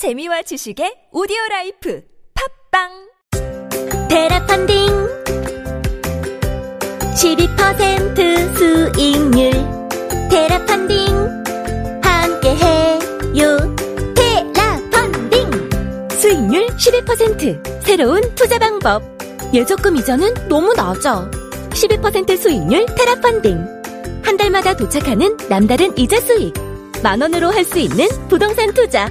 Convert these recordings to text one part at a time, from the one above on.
재미와 지식의 오디오 life. 팟빵! 테라 펀딩! 12% 수익률. 테라 펀딩! 함께 해요. 테라 펀딩! 수익률 12% 새로운 투자 방법. 예적금 이자는 너무 낮아. 12% 수익률 테라 펀딩. 한 달마다 도착하는 남다른 이자 수익. 만 원으로 할 수 있는 부동산 투자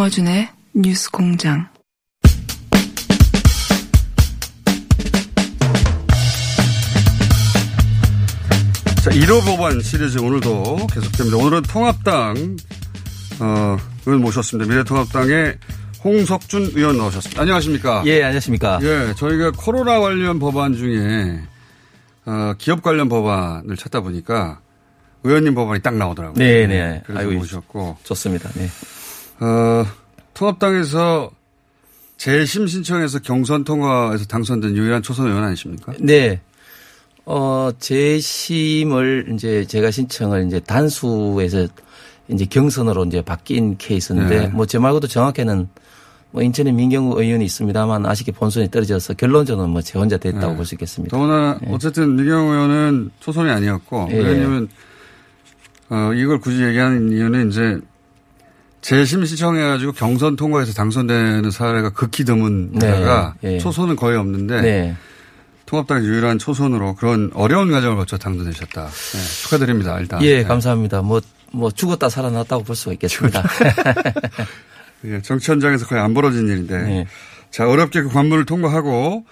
김어준의 뉴스 공장. 자, 1호 법안 시리즈 오늘도 계속됩니다. 오늘은 통합당, 어, 의원 모셨습니다. 미래통합당의 홍석준 의원 나오셨습니다. 안녕하십니까? 예, 안녕하십니까? 예, 저희가 코로나 관련 법안 중에, 어, 기업 관련 법안을 찾다 보니까 의원님 법안이 딱 나오더라고요. 네, 네. 그래서 아이고, 모셨고. 좋습니다. 네. 어, 통합당에서 재심 신청해서 경선 통과해서 당선된 유일한 초선 의원 아니십니까? 네. 어, 재심을 이제 제가 신청을 이제 단수에서 이제 경선으로 이제 바뀐 케이스인데 네. 뭐제 말고도 정확히는 뭐 인천에 민경우 의원이 있습니다만 아쉽게 본선이 떨어져서 결론적으로는 뭐제 혼자 됐다고 네. 볼수 있겠습니다. 더구나 어쨌든 미경 의원은 초선이 아니었고 예. 의원님은 어, 이걸 굳이 얘기하는 이유는 이제 재심 신청해가지고 경선 통과해서 당선되는 사례가 극히 드문 네. 데다가 예. 초선은 거의 없는데 네. 통합당의 유일한 초선으로 그런 어려운 과정을 거쳐 당선되셨다. 네, 축하드립니다. 일단. 예, 네. 감사합니다. 뭐, 뭐 죽었다 살아났다고 볼 수가 있겠습니다. 예, 정치 현장에서 거의 안 벌어진 일인데. 네. 자, 어렵게 그 관문을 통과하고,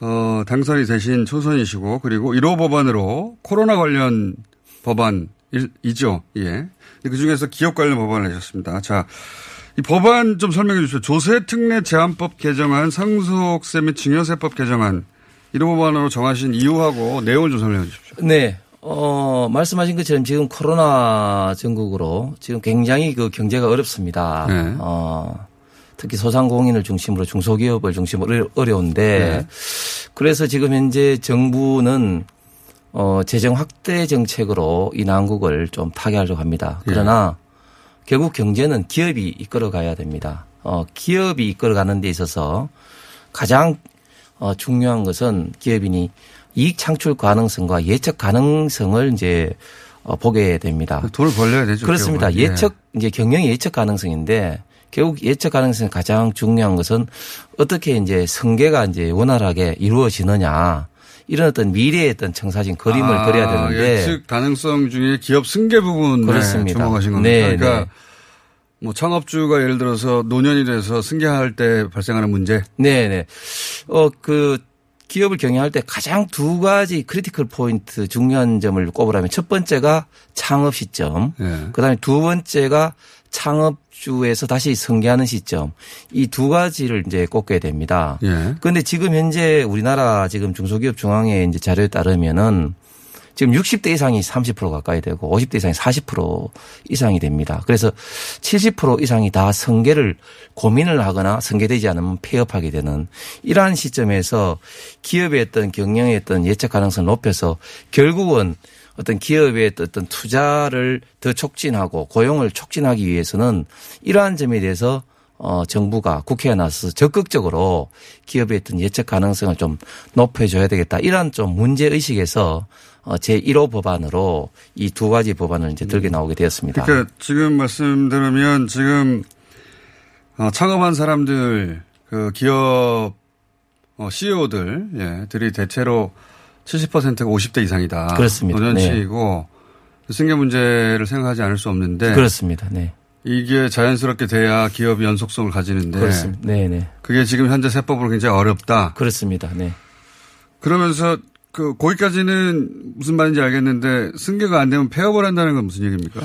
어, 당선이 되신 초선이시고, 그리고 1호 법안으로 코로나 관련 법안 이죠. 예. 그 중에서 기업 관련 법안을 내셨습니다. 자, 이 법안 좀 설명해 주십시오. 조세특례 제한법 개정안, 상속세 및 증여세법 개정안, 1호 법안으로 정하신 이유하고 내용을 좀 설명해 주십시오. 네. 어, 말씀하신 것처럼 지금 코로나 전국으로 지금 굉장히 그 경제가 어렵습니다. 네. 어, 특히 소상공인을 중심으로 중소기업을 중심으로 어려- 어려운데 네. 그래서 지금 현재 정부는 어, 재정 확대 정책으로 이 난국을 좀 타개하려고 합니다. 그러나 결국 경제는 기업이 이끌어 가야 됩니다. 어, 기업이 이끌어 가는 데 있어서 가장 어, 중요한 것은 기업인이 이익 창출 가능성과 예측 가능성을 이제 어, 보게 됩니다. 돈을 벌려야 되죠. 그렇습니다. 예. 예측 이제 경영의 예측 가능성인데 결국 예측 가능성이 가장 중요한 것은 어떻게 이제 승계가 이제 원활하게 이루어지느냐 이런 어떤 미래의 어떤 청사진 그림을 아, 그려야 되는데 예측 가능성 중에 기업 승계 부분에 그렇습니다. 주목하신 겁니다. 네, 그러니까 네. 뭐 창업주가 예를 들어서 노년이 돼서 승계할 때 발생하는 문제. 네 네. 어, 그 기업을 경영할 때 가장 두 가지 critical point 중요한 점을 꼽으라면 첫 번째가 창업 시점. 예. 그 다음에 두 번째가 창업주에서 다시 승계하는 시점. 이 두 가지를 이제 꼽게 됩니다. 예. 그런데 지금 현재 우리나라 지금 중소기업 중앙회 이제 자료에 따르면은 지금 60대 이상이 30% 가까이 되고 50대 이상이 40% 이상이 됩니다. 그래서 70% 이상이 다 승계를 고민을 하거나 승계되지 않으면 폐업하게 되는 이러한 시점에서 기업의 어떤 경영의 어떤 예측 가능성을 높여서 결국은 어떤 기업의 어떤 투자를 더 촉진하고 고용을 촉진하기 위해서는 이러한 점에 대해서 어, 정부가 국회에 나서서 적극적으로 기업의 어떤 예측 가능성을 좀 높여줘야 되겠다. 이러한 좀 문제 의식에서 어, 제1호 법안으로 이 두 가지 법안을 이제 들게 나오게 되었습니다. 그러니까 지금 말씀 들으면 지금 어, 창업한 사람들 그 기업 어, CEO들 예, 들이 대체로 70%가 50대 이상이다. 그렇습니다. 노년층이고 승계 문제를 생각하지 않을 수 없는데 그렇습니다. 네. 이게 자연스럽게 돼야 기업이 연속성을 가지는데 그렇습니다. 네, 네. 그게 지금 현재 세법으로 굉장히 어렵다. 그렇습니다. 네. 그러면서 그 거기까지는 무슨 말인지 알겠는데 승계가 안 되면 폐업을 한다는 건 무슨 얘기입니까?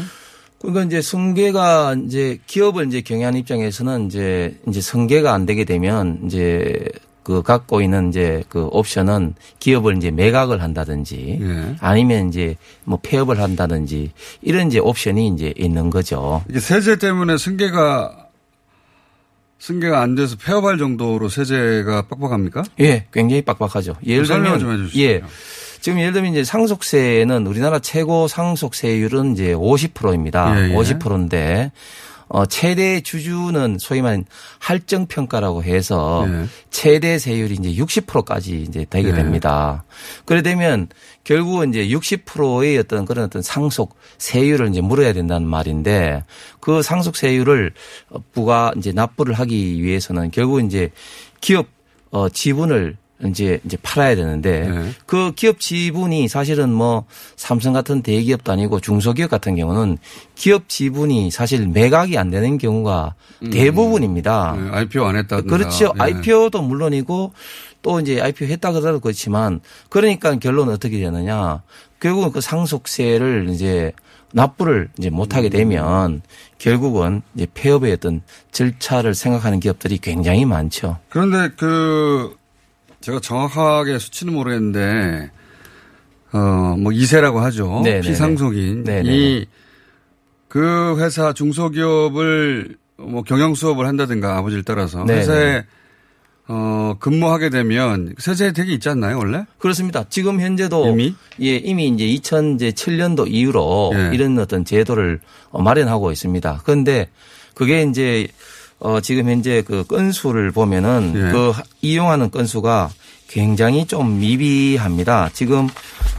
그러니까 이제 승계가 이제 기업을 이제 경영하는 입장에서는 이제 이제 승계가 안 되게 되면 이제 그 갖고 있는 이제 그 옵션은 기업을 이제 매각을 한다든지 예. 아니면 이제 뭐 폐업을 한다든지 이런 이제 옵션이 이제 있는 거죠. 이게 세제 때문에 승계가 승계가 안 돼서 폐업할 정도로 세제가 빡빡합니까? 예, 굉장히 빡빡하죠. 예를 설명 들면 좀 해주시죠. 예. 지금 예를 들면 이제 상속세는 우리나라 최고 상속세율은 이제 50%입니다. 예, 예. 50%인데 어 최대 주주는 소위 말하는 할증 평가라고 해서 예. 최대 세율이 이제 60%까지 이제 되게 예. 됩니다. 그래 되면 결국은 이제 60%의 어떤 그런 어떤 상속 세율을 이제 물어야 된다는 말인데 그 상속 세율을 어, 부가 이제 납부를 하기 위해서는 결국 이제 기업 어 지분을 이제 이제 팔아야 되는데 네. 그 기업 지분이 사실은 뭐 삼성 같은 대기업도 아니고 중소기업 같은 경우는 기업 지분이 사실 매각이 안 되는 경우가 대부분입니다. 네, IPO 안 했다. 그렇죠. 네. IPO도 물론이고 또 이제 IPO 했다 그러도 그렇지만 그러니까 결론은 어떻게 되느냐. 결국은 그 상속세를 이제 납부를 이제 못하게 되면 결국은 이제 폐업의 어떤 절차를 생각하는 기업들이 굉장히 많죠. 그런데 그 제가 정확하게 수치는 모르겠는데 어뭐 이세라고 하죠. 네네네. 피상속인. 이 그 회사 중소기업을 뭐 경영 수업을 한다든가 아버지를 따라서 네네. 회사에 어 근무하게 되면 세제 혜택이 있지 않나요 원래? 그렇습니다. 지금 현재도 이미? 예 이미 이제 2007년도 이후로 예. 이런 어떤 제도를 어, 마련하고 있습니다. 그런데 그게 이제 어 지금 현재 그 건수를 보면은 예. 그 하- 이용하는 건수가 굉장히 좀 미비합니다. 지금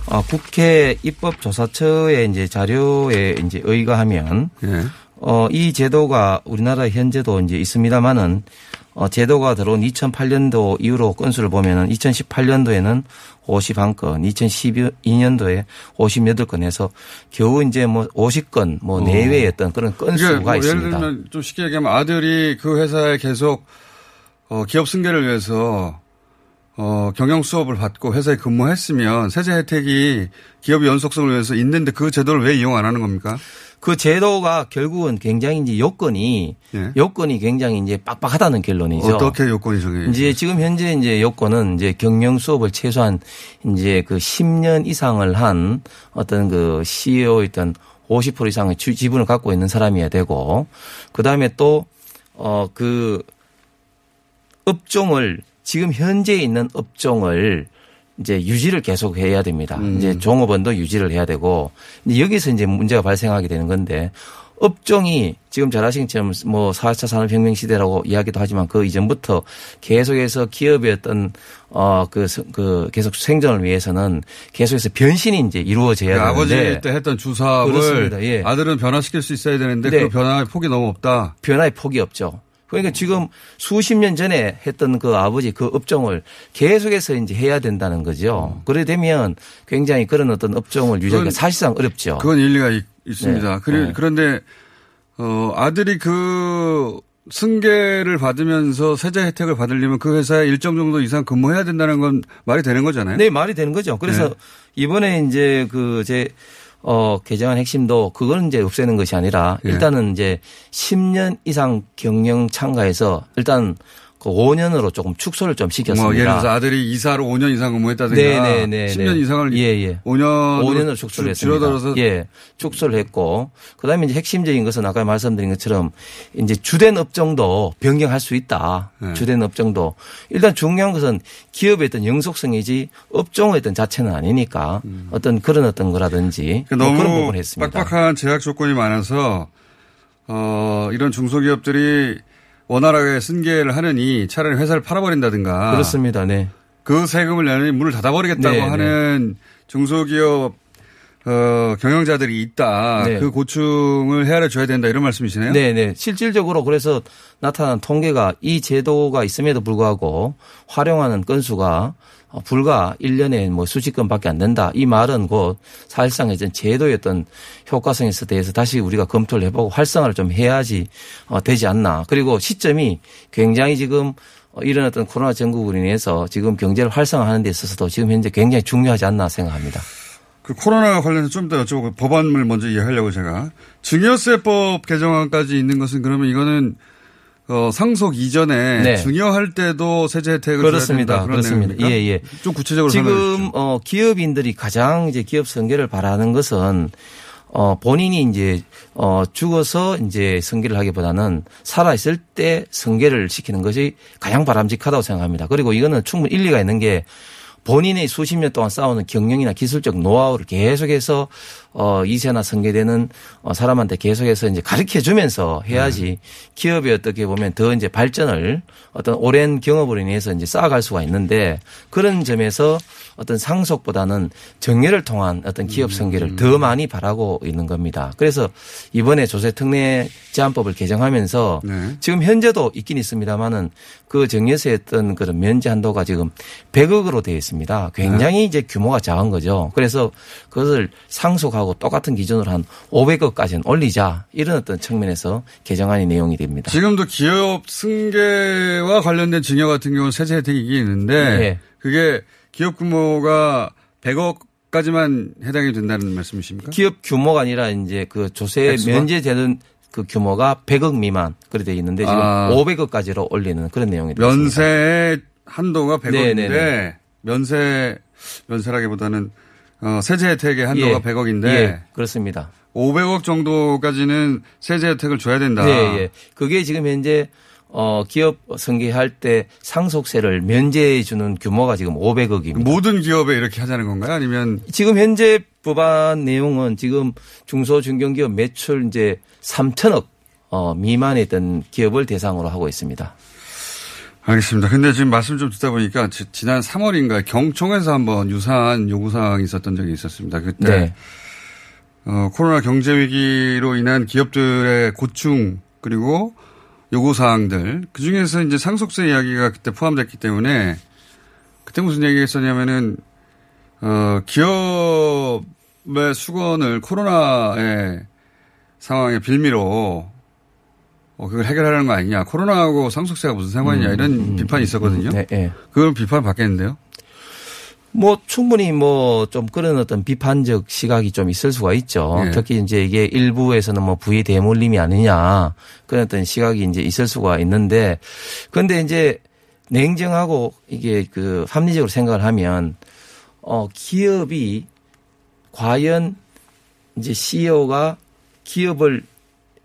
어 국회 입법조사처의 이제 자료에 이제 의거하면 예. 어, 이 제도가 우리나라 현재도 이제 있습니다만은 어, 제도가 들어온 2008년도 이후로 건수를 보면은 2018년도에는 51건, 2012년도에 58건 해서 겨우 이제 뭐 50건 뭐 내외의 어떤 그런 건수가 뭐 예를 있습니다. 들면 좀 쉽게 얘기하면 아들이 그 회사에 계속 어, 기업 승계를 위해서 어, 경영 수업을 받고 회사에 근무했으면 세제 혜택이 기업의 연속성을 위해서 있는데 그 제도를 왜 이용 안 하는 겁니까? 그 제도가 결국은 굉장히 이제 요건이 예. 요건이 굉장히 이제 빡빡하다는 결론이죠. 어떻게 요건이 정해? 이제 지금 현재 이제 요건은 이제 경영 수업을 최소한 이제 그 10년 이상을 한 어떤 그 CEO였던 50% 이상의 주- 지분을 갖고 있는 사람이어야 되고 그다음에 또 어 그 업종을 지금 현재 있는 업종을 이제 유지를 계속 해야 됩니다. 음. 이제 종업원도 유지를 해야 되고 이제 여기서 이제 문제가 발생하게 되는 건데 업종이 지금 잘 아시는 것처럼 뭐 4차 산업혁명 시대라고 이야기도 하지만 그 이전부터 계속해서 기업의 어떤 어그 그 계속 생존을 위해서는 계속해서 변신이 이제 이루어져야 그 아버지 되는데 때 했던 주사업을 그렇습니다. 예. 아들은 변화시킬 수 있어야 되는데 네. 그 변화의 폭이 너무 없다. 변화의 폭이 없죠. 그러니까 지금 수십 년 전에 했던 그 아버지 그 업종을 계속해서 이제 해야 된다는 거죠. 그래 되면 굉장히 그런 어떤 업종을 유지하기가 사실상 어렵죠. 그건 일리가 있, 습니다 네. 그리, 네. 그런데 어, 아들이 그 승계를 받으면서 세제 혜택을 받으려면 그 회사에 일정 정도 이상 근무해야 된다는 건 말이 되는 거잖아요. 네, 말이 되는 거죠. 그래서 네. 이번에 이제 그 제 어, 개정안 핵심도 그건 이제 없애는 것이 아니라 예. 일단은 이제 10년 이상 경영 참가해서 일단 그 5년으로 조금 축소를 좀 시켰습니다. 뭐 예를 들어서 아들이 이사로 5년 이상 근무했다든가 네, 네, 네, 10년 네. 이상을 예, 예. 5년 5년으로 축소를 했습니다. 줄어들어서 예. 축소를 했고 그다음에 이제 핵심적인 것은 아까 말씀드린 것처럼 이제 주된 업종도 변경할 수 있다. 네. 주된 업종도 일단 중요한 것은 기업의 어떤 영속성이지 업종의 어떤 자체는 아니니까 어떤 그런 어떤 거라든지 뭐 음. 너무 그런 부분을 했습니다. 빡빡한 제약 조건이 많아서 어, 이런 중소기업들이 원활하게 승계를 하느니 차라리 회사를 팔아버린다든가 그렇습니다. 네. 그 세금을 내니 문을 닫아버리겠다고 네, 하는 중소기업 어, 경영자들이 있다. 네. 그 고충을 헤아려 줘야 된다 이런 말씀이시네요. 네 네. 실질적으로 그래서 나타난 통계가 이 제도가 있음에도 불구하고 활용하는 건수가 어, 불과 1년에 뭐 수십 건밖에 안 된다. 이 말은 곧 사실상 이제 제도의 어떤 효과성에 대해서 다시 우리가 검토를 해보고 활성화를 좀 해야지 어, 되지 않나. 그리고 시점이 굉장히 지금 어, 이런 어떤 코로나 전국으로 인해서 지금 경제를 활성화하는 데 있어서도 지금 현재 굉장히 중요하지 않나 생각합니다. 그 코로나 관련해서 좀 더 여쭤보고 법안을 먼저 이해하려고 제가 증여세법 개정안까지 있는 것은 그러면 이거는 어, 상속 이전에 네. 증여할 때도 세제 혜택을 그렇습니다. 그렇습니다. 내용입니까? 예, 예. 좀 구체적으로 설명해 지금. 어 기업인들이 가장 이제 기업 승계를 바라는 것은 어 본인이 이제 어 죽어서 이제 승계를 하기보다는 살아 있을 때 승계를 시키는 것이 가장 바람직하다고 생각합니다. 그리고 이거는 충분히 일리가 있는 게 본인의 수십 년 동안 쌓아오는 경영이나 기술적 노하우를 계속해서 어 이세나 승계되는 어 사람한테 계속해서 이제 가르쳐 주면서 해야지 기업이 어떻게 보면 더 이제 발전을 어떤 오랜 경험으로 인해서 이제 쌓아갈 수가 있는데 그런 점에서 어떤 상속보다는 정례를 통한 어떤 기업 승계를 더 많이 바라고 있는 겁니다. 그래서 이번에 조세 특례 제한법을 개정하면서 네. 지금 현재도 있긴 있습니다만은 그 정례세 어떤 그런 면제 한도가 지금 100억으로 되어 있습니다. 굉장히 이제 규모가 작은 거죠. 그래서 그것을 상속하고 똑같은 기준으로 한 500억까지는 올리자 이런 어떤 측면에서 개정안이 내용이 됩니다. 지금도 기업 승계와 관련된 증여 같은 경우는 세제 혜택이 있는데 네. 그게 기업 규모가 100억 까지만 해당이 된다는 말씀이십니까? 기업 규모가 아니라 이제 그 조세? 면제되는 그 규모가 100억 미만 그래 돼 있는데 지금 아. 500억까지로 올리는 그런 내용이 되어 있습니다. 면세의 한도가 100억인데 네네네. 면세 면세라기보다는 어, 세제 혜택의 한도가 예. 100억인데 예, 그렇습니다. 500억 정도까지는 세제 혜택을 줘야 된다. 네, 예. 그게 지금 현재 어 기업 승계할 때 상속세를 면제해 주는 규모가 지금 500억입니다. 모든 기업에 이렇게 하자는 건가요? 아니면 지금 현재 법안 내용은 지금 중소 중견기업 매출 이제 3천억 어 미만의 어떤 기업을 대상으로 하고 있습니다. 알겠습니다. 근데 지금 말씀 좀 듣다 보니까 지- 지난 3월인가 경총에서 한번 유사한 요구사항이 있었던 적이 있었습니다. 그때 네. 어, 코로나 경제 위기로 인한 기업들의 고충 그리고 요구 사항들 그 중에서 이제 상속세 이야기가 그때 포함됐기 때문에 그때 무슨 얘기가 있었냐면은 어, 기업의 수건을 코로나의 상황에 빌미로 어, 그걸 해결하려는 거 아니냐. 코로나하고 상속세가 무슨 상관이냐. 이런 비판이 있었거든요. 네, 네. 그걸 비판 받겠는데요. 뭐 충분히 뭐 좀 그런 어떤 비판적 시각이 좀 있을 수가 있죠. 예. 특히 이제 이게 일부에서는 뭐 부의 대물림이 아니냐 그런 어떤 시각이 이제 있을 수가 있는데 그런데 이제 냉정하고 이게 그 합리적으로 생각을 하면 어 기업이 과연 이제 CEO가 기업을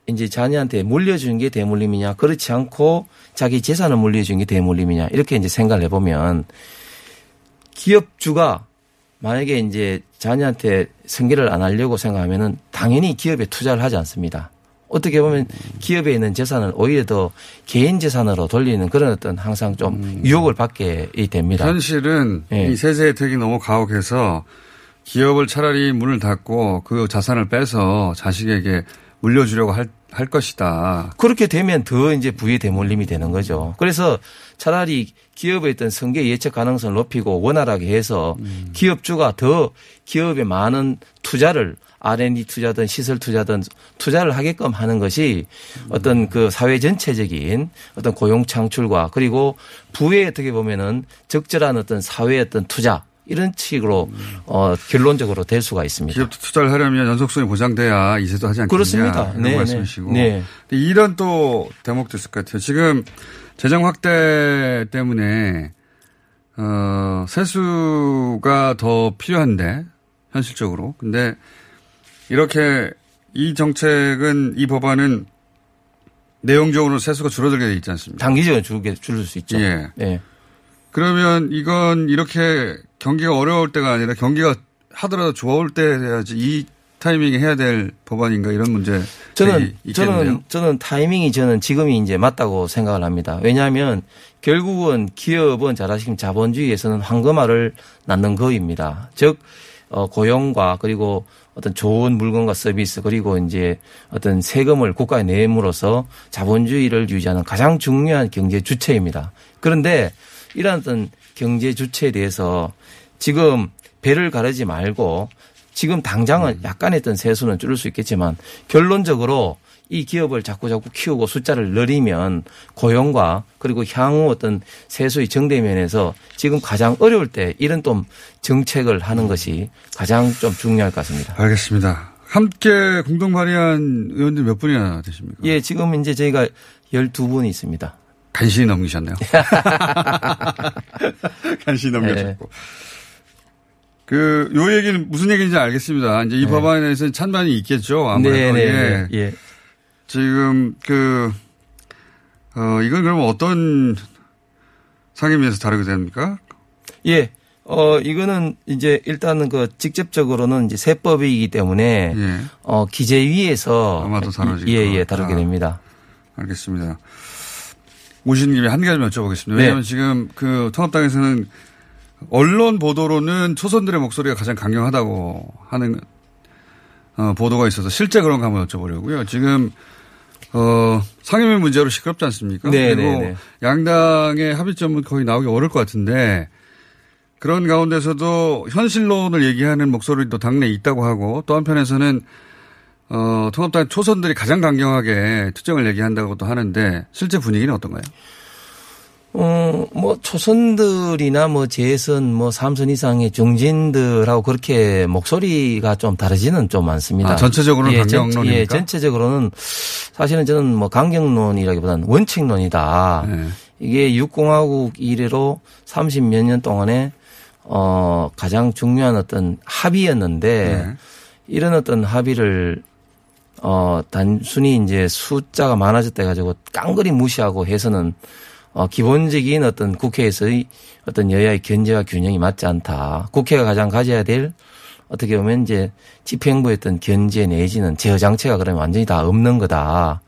이제 자녀한테 물려주는 게 대물림이냐 그렇지 않고 자기 재산을 물려주는 게 대물림이냐 이렇게 이제 생각을 해보면 기업주가 만약에 이제 자녀한테 승계를 안 하려고 생각하면은 당연히 기업에 투자를 하지 않습니다. 어떻게 보면 기업에 있는 재산을 오히려 더 개인 재산으로 돌리는 그런 어떤 항상 좀 유혹을 받게 됩니다. 현실은 예. 이 세제 혜택이 너무 가혹해서 기업을 차라리 문을 닫고 그 자산을 빼서 자식에게 물려주려고 할, 할 것이다. 그렇게 되면 더 이제 부의 대물림이 되는 거죠. 그래서 차라리 기업의 어떤 승계 예측 가능성을 높이고 원활하게 해서 기업주가 더 기업에 많은 투자를 R&D 투자든 시설 투자든 투자를 하게끔 하는 것이 어떤 그 사회 전체적인 어떤 고용 창출과 그리고 부에 어떻게 보면은 적절한 어떤 사회 어떤 투자 이런 식으로 어 결론적으로 될 수가 있습니다. 기업도 투자를 하려면 연속성이 보장돼야 이세도 하지 않겠냐. 그렇습니다. 이런 네, 네. 말씀이시고. 네. 이런 또 대목도 있을 것 같아요. 지금 재정 확대 때문에 어, 세수가 더 필요한데 현실적으로. 근데 이렇게 이 정책은 이 법안은 내용적으로 세수가 줄어들게 돼 있지 않습니까? 단기적으로 줄게 줄일 수 있죠. 예. 예. 그러면 이건 이렇게 경기가 어려울 때가 아니라 경기가 하더라도 좋을 때 해야지 이 타이밍에 해야 될 법안인가 이런 문제 저는 있겠는데요. 저는 저는 타이밍이 저는 지금이 이제 맞다고 생각을 합니다. 왜냐하면 결국은 기업은 잘 아시면 자본주의에서는 황금알을 낳는 거입니다. 즉 어, 고용과 그리고 어떤 좋은 물건과 서비스 그리고 이제 어떤 세금을 국가에 내므로써 자본주의를 유지하는 가장 중요한 경제 주체입니다. 그런데 이러한 어떤 경제 주체에 대해서 지금 배를 가르지 말고 지금 당장은 약간의 어떤 세수는 줄일 수 있겠지만 결론적으로 이 기업을 자꾸 자꾸 키우고 숫자를 늘리면 고용과 그리고 향후 어떤 세수의 정대면에서 지금 가장 어려울 때 이런 좀 정책을 하는 것이 가장 좀 중요할 것 같습니다. 알겠습니다. 함께 공동 발의한 의원들 몇 분이나 되십니까? 예, 지금 이제 저희가 12분이 있습니다. 간신히 넘기셨네요. 간신히 넘겨졌고. 네. 그, 요 얘기는 무슨 얘기인지 알겠습니다. 이제 이 네. 법안에 대해서는 찬반이 있겠죠. 아무래도. 네, 예. 네, 예. 지금 그, 어, 이건 그러면 어떤 상임위에서 다루게 됩니까? 예. 어, 이거는 이제 일단은 그 직접적으로는 이제 세법이기 때문에 예. 어, 기재위에서 아마도 다뤄질 예, 것 예. 다루게 됩니다. 알겠습니다. 오신 김에 한 가지만 여쭤보겠습니다. 네. 왜냐하면 지금 그 통합당에서는 언론 보도로는 초선들의 목소리가 가장 강경하다고 하는 어, 보도가 있어서 실제 그런가 한번 여쭤보려고요. 지금 어, 상임위 문제로 시끄럽지 않습니까? 네, 그리고 네, 네. 양당의 합의점은 거의 나오기 어려울 것 같은데 그런 가운데서도 현실론을 얘기하는 목소리도 당내에 있다고 하고 또 한편에서는 어, 통합당 초선들이 가장 강경하게 투쟁을 얘기한다고도 하는데 실제 분위기는 어떤가요? 어, 뭐, 초선들이나 뭐, 재선, 뭐, 삼선 이상의 중진들하고 그렇게 목소리가 좀 다르지는 좀 많습니다. 아, 전체적으로는 예, 전- 강경론입니까? 예, 전체적으로는 사실은 저는 뭐, 강경론이라기보다는 원칙론이다. 네. 이게 육공화국 이래로 30몇 년 동안에 어, 가장 중요한 어떤 합의였는데 네. 이런 어떤 합의를 어, 단순히 이제 숫자가 많아졌다 해가지고 깡그리 무시하고 해서는 어, 기본적인 어떤 국회에서의 어떤 여야의 견제와 균형이 맞지 않다. 국회가 가장 가져야 될 어떻게 보면 이제 집행부의 어떤 견제 내지는 제어 장치가 그러면 완전히 다 없는 거다.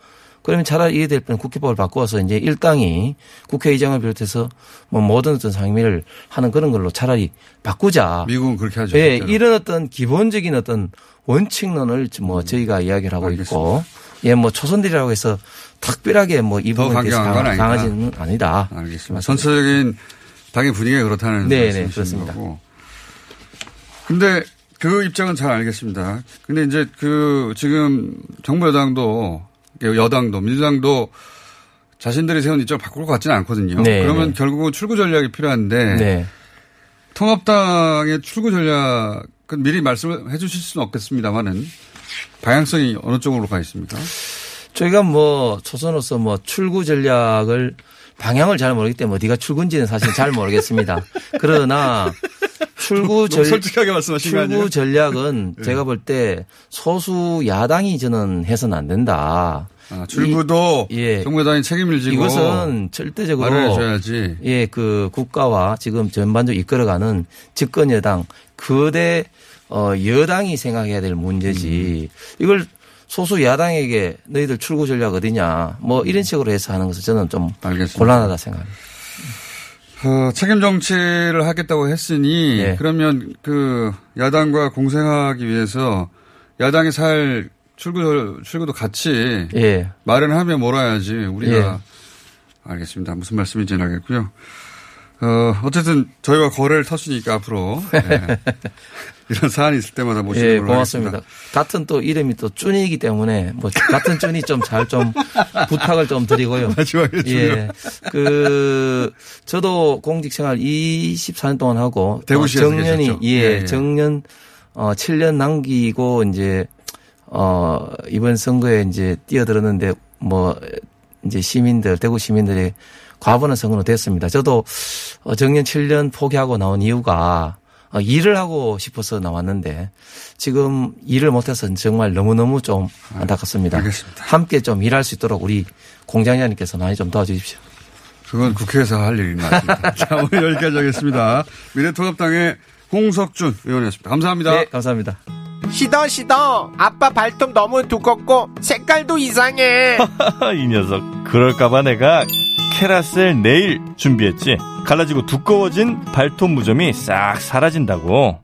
그러면 차라리 이래 될뻔 국회법을 바꾸어서 이제 일당이 국회의장을 비롯해서 뭐 모든 어떤 상임위를 하는 그런 걸로 차라리 바꾸자. 미국은 그렇게 하죠. 예, 실제로. 이런 어떤 기본적인 어떤 원칙론을 뭐 저희가 이야기를 하고 있고, 예, 뭐 초선들이라고 해서 특별하게 뭐이더 부분에 대해서 강경한 건 강- 아니다. 강하지는 아니다. 알겠습니다. 전체적인 당의 분위기가 그렇다는 네, 말씀이신 네, 그렇습니다. 거고. 근데 그 입장은 잘 알겠습니다. 근데 이제 그 지금 정부 여당도 여당도 민주당도 자신들이 세운 입장을 바꿀 것 같지는 않거든요. 네, 그러면 네. 결국은 출구 전략이 필요한데 네. 통합당의 출구 전략은 미리 말씀을 해 주실 수는 없겠습니다만은 방향성이 어느 쪽으로 가 있습니까? 저희가 뭐 초선으로서 뭐 출구 전략을 방향을 잘 모르기 때문에 어디가 출구인지는 사실 잘 모르겠습니다. 그러나 출구 전 솔직하게 말씀하신 거 아니에요? 출구 전략은 제가 볼 때 소수 야당이 저는 해서는 안 된다. 아, 출구도 이- 예. 정부 여당이 책임을 지고 이것은 절대적으로 말을 해줘야지. 예, 그 국가와 지금 전반적으로 이끌어가는 집권 여당 거대 어 여당이 생각해야 될 문제지. 이걸 소수 야당에게 너희들 출구 전략 어디냐 뭐 이런 식으로 해서 하는 것은 저는 좀 알겠습니다. 곤란하다 생각합니다. 어, 책임 정치를 하겠다고 했으니 네. 그러면 그 야당과 공생하기 위해서 야당이 살 출구 출구도 같이 예. 마련하며 몰아야지 우리가 예. 알겠습니다. 무슨 말씀인지는 알겠고요. 어, 어쨌든 저희와 거래를 탔으니까 앞으로 예. 이런 사안이 있을 때마다 모시는 예, 걸로 고맙습니다. 같은 또 이름이 또 쭈니이기 때문에 뭐 같은 쭈니 좀잘좀 부탁을 좀 드리고요. 마지막에 예. 그 저도 공직 생활 24년 동안 하고 대구시에서 어, 정년이 계셨죠? 예, 예, 예. 정년 어 7년 남기고 이제 어 이번 선거에 이제 뛰어들었는데 뭐 이제 시민들 대구 시민들이 과분한 선거는 됐습니다. 저도 어, 정년 7년 포기하고 나온 이유가 어, 일을 하고 싶어서 나왔는데 지금 일을 못해서 정말 너무너무 좀 안타깝습니다. 알겠습니다. 함께 좀 일할 수 있도록 우리 공장장님께서 많이 좀 도와주십시오. 그건 국회에서 할 일인 것 같습니다. 자, 오늘 여기까지 하겠습니다. 미래통합당의 홍석준 의원이었습니다. 감사합니다. 네, 감사합니다. 시더 시더 아빠 발톱 너무 두껍고 색깔도 이상해 이 녀석 그럴까봐 내가 캐라셀 네일 준비했지? 갈라지고 두꺼워진 발톱 무좀이 싹 사라진다고.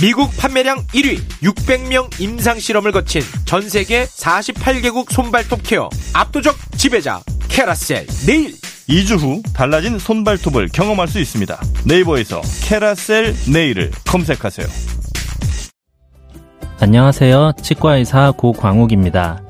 미국 판매량 1위 600명 임상 실험을 거친 전 세계 48개국 손발톱 케어 압도적 지배자 캐라셀 네일. 2주 후 달라진 손발톱을 경험할 수 있습니다. 네이버에서 캐라셀 네일을 검색하세요. 안녕하세요. 치과의사 고광욱입니다.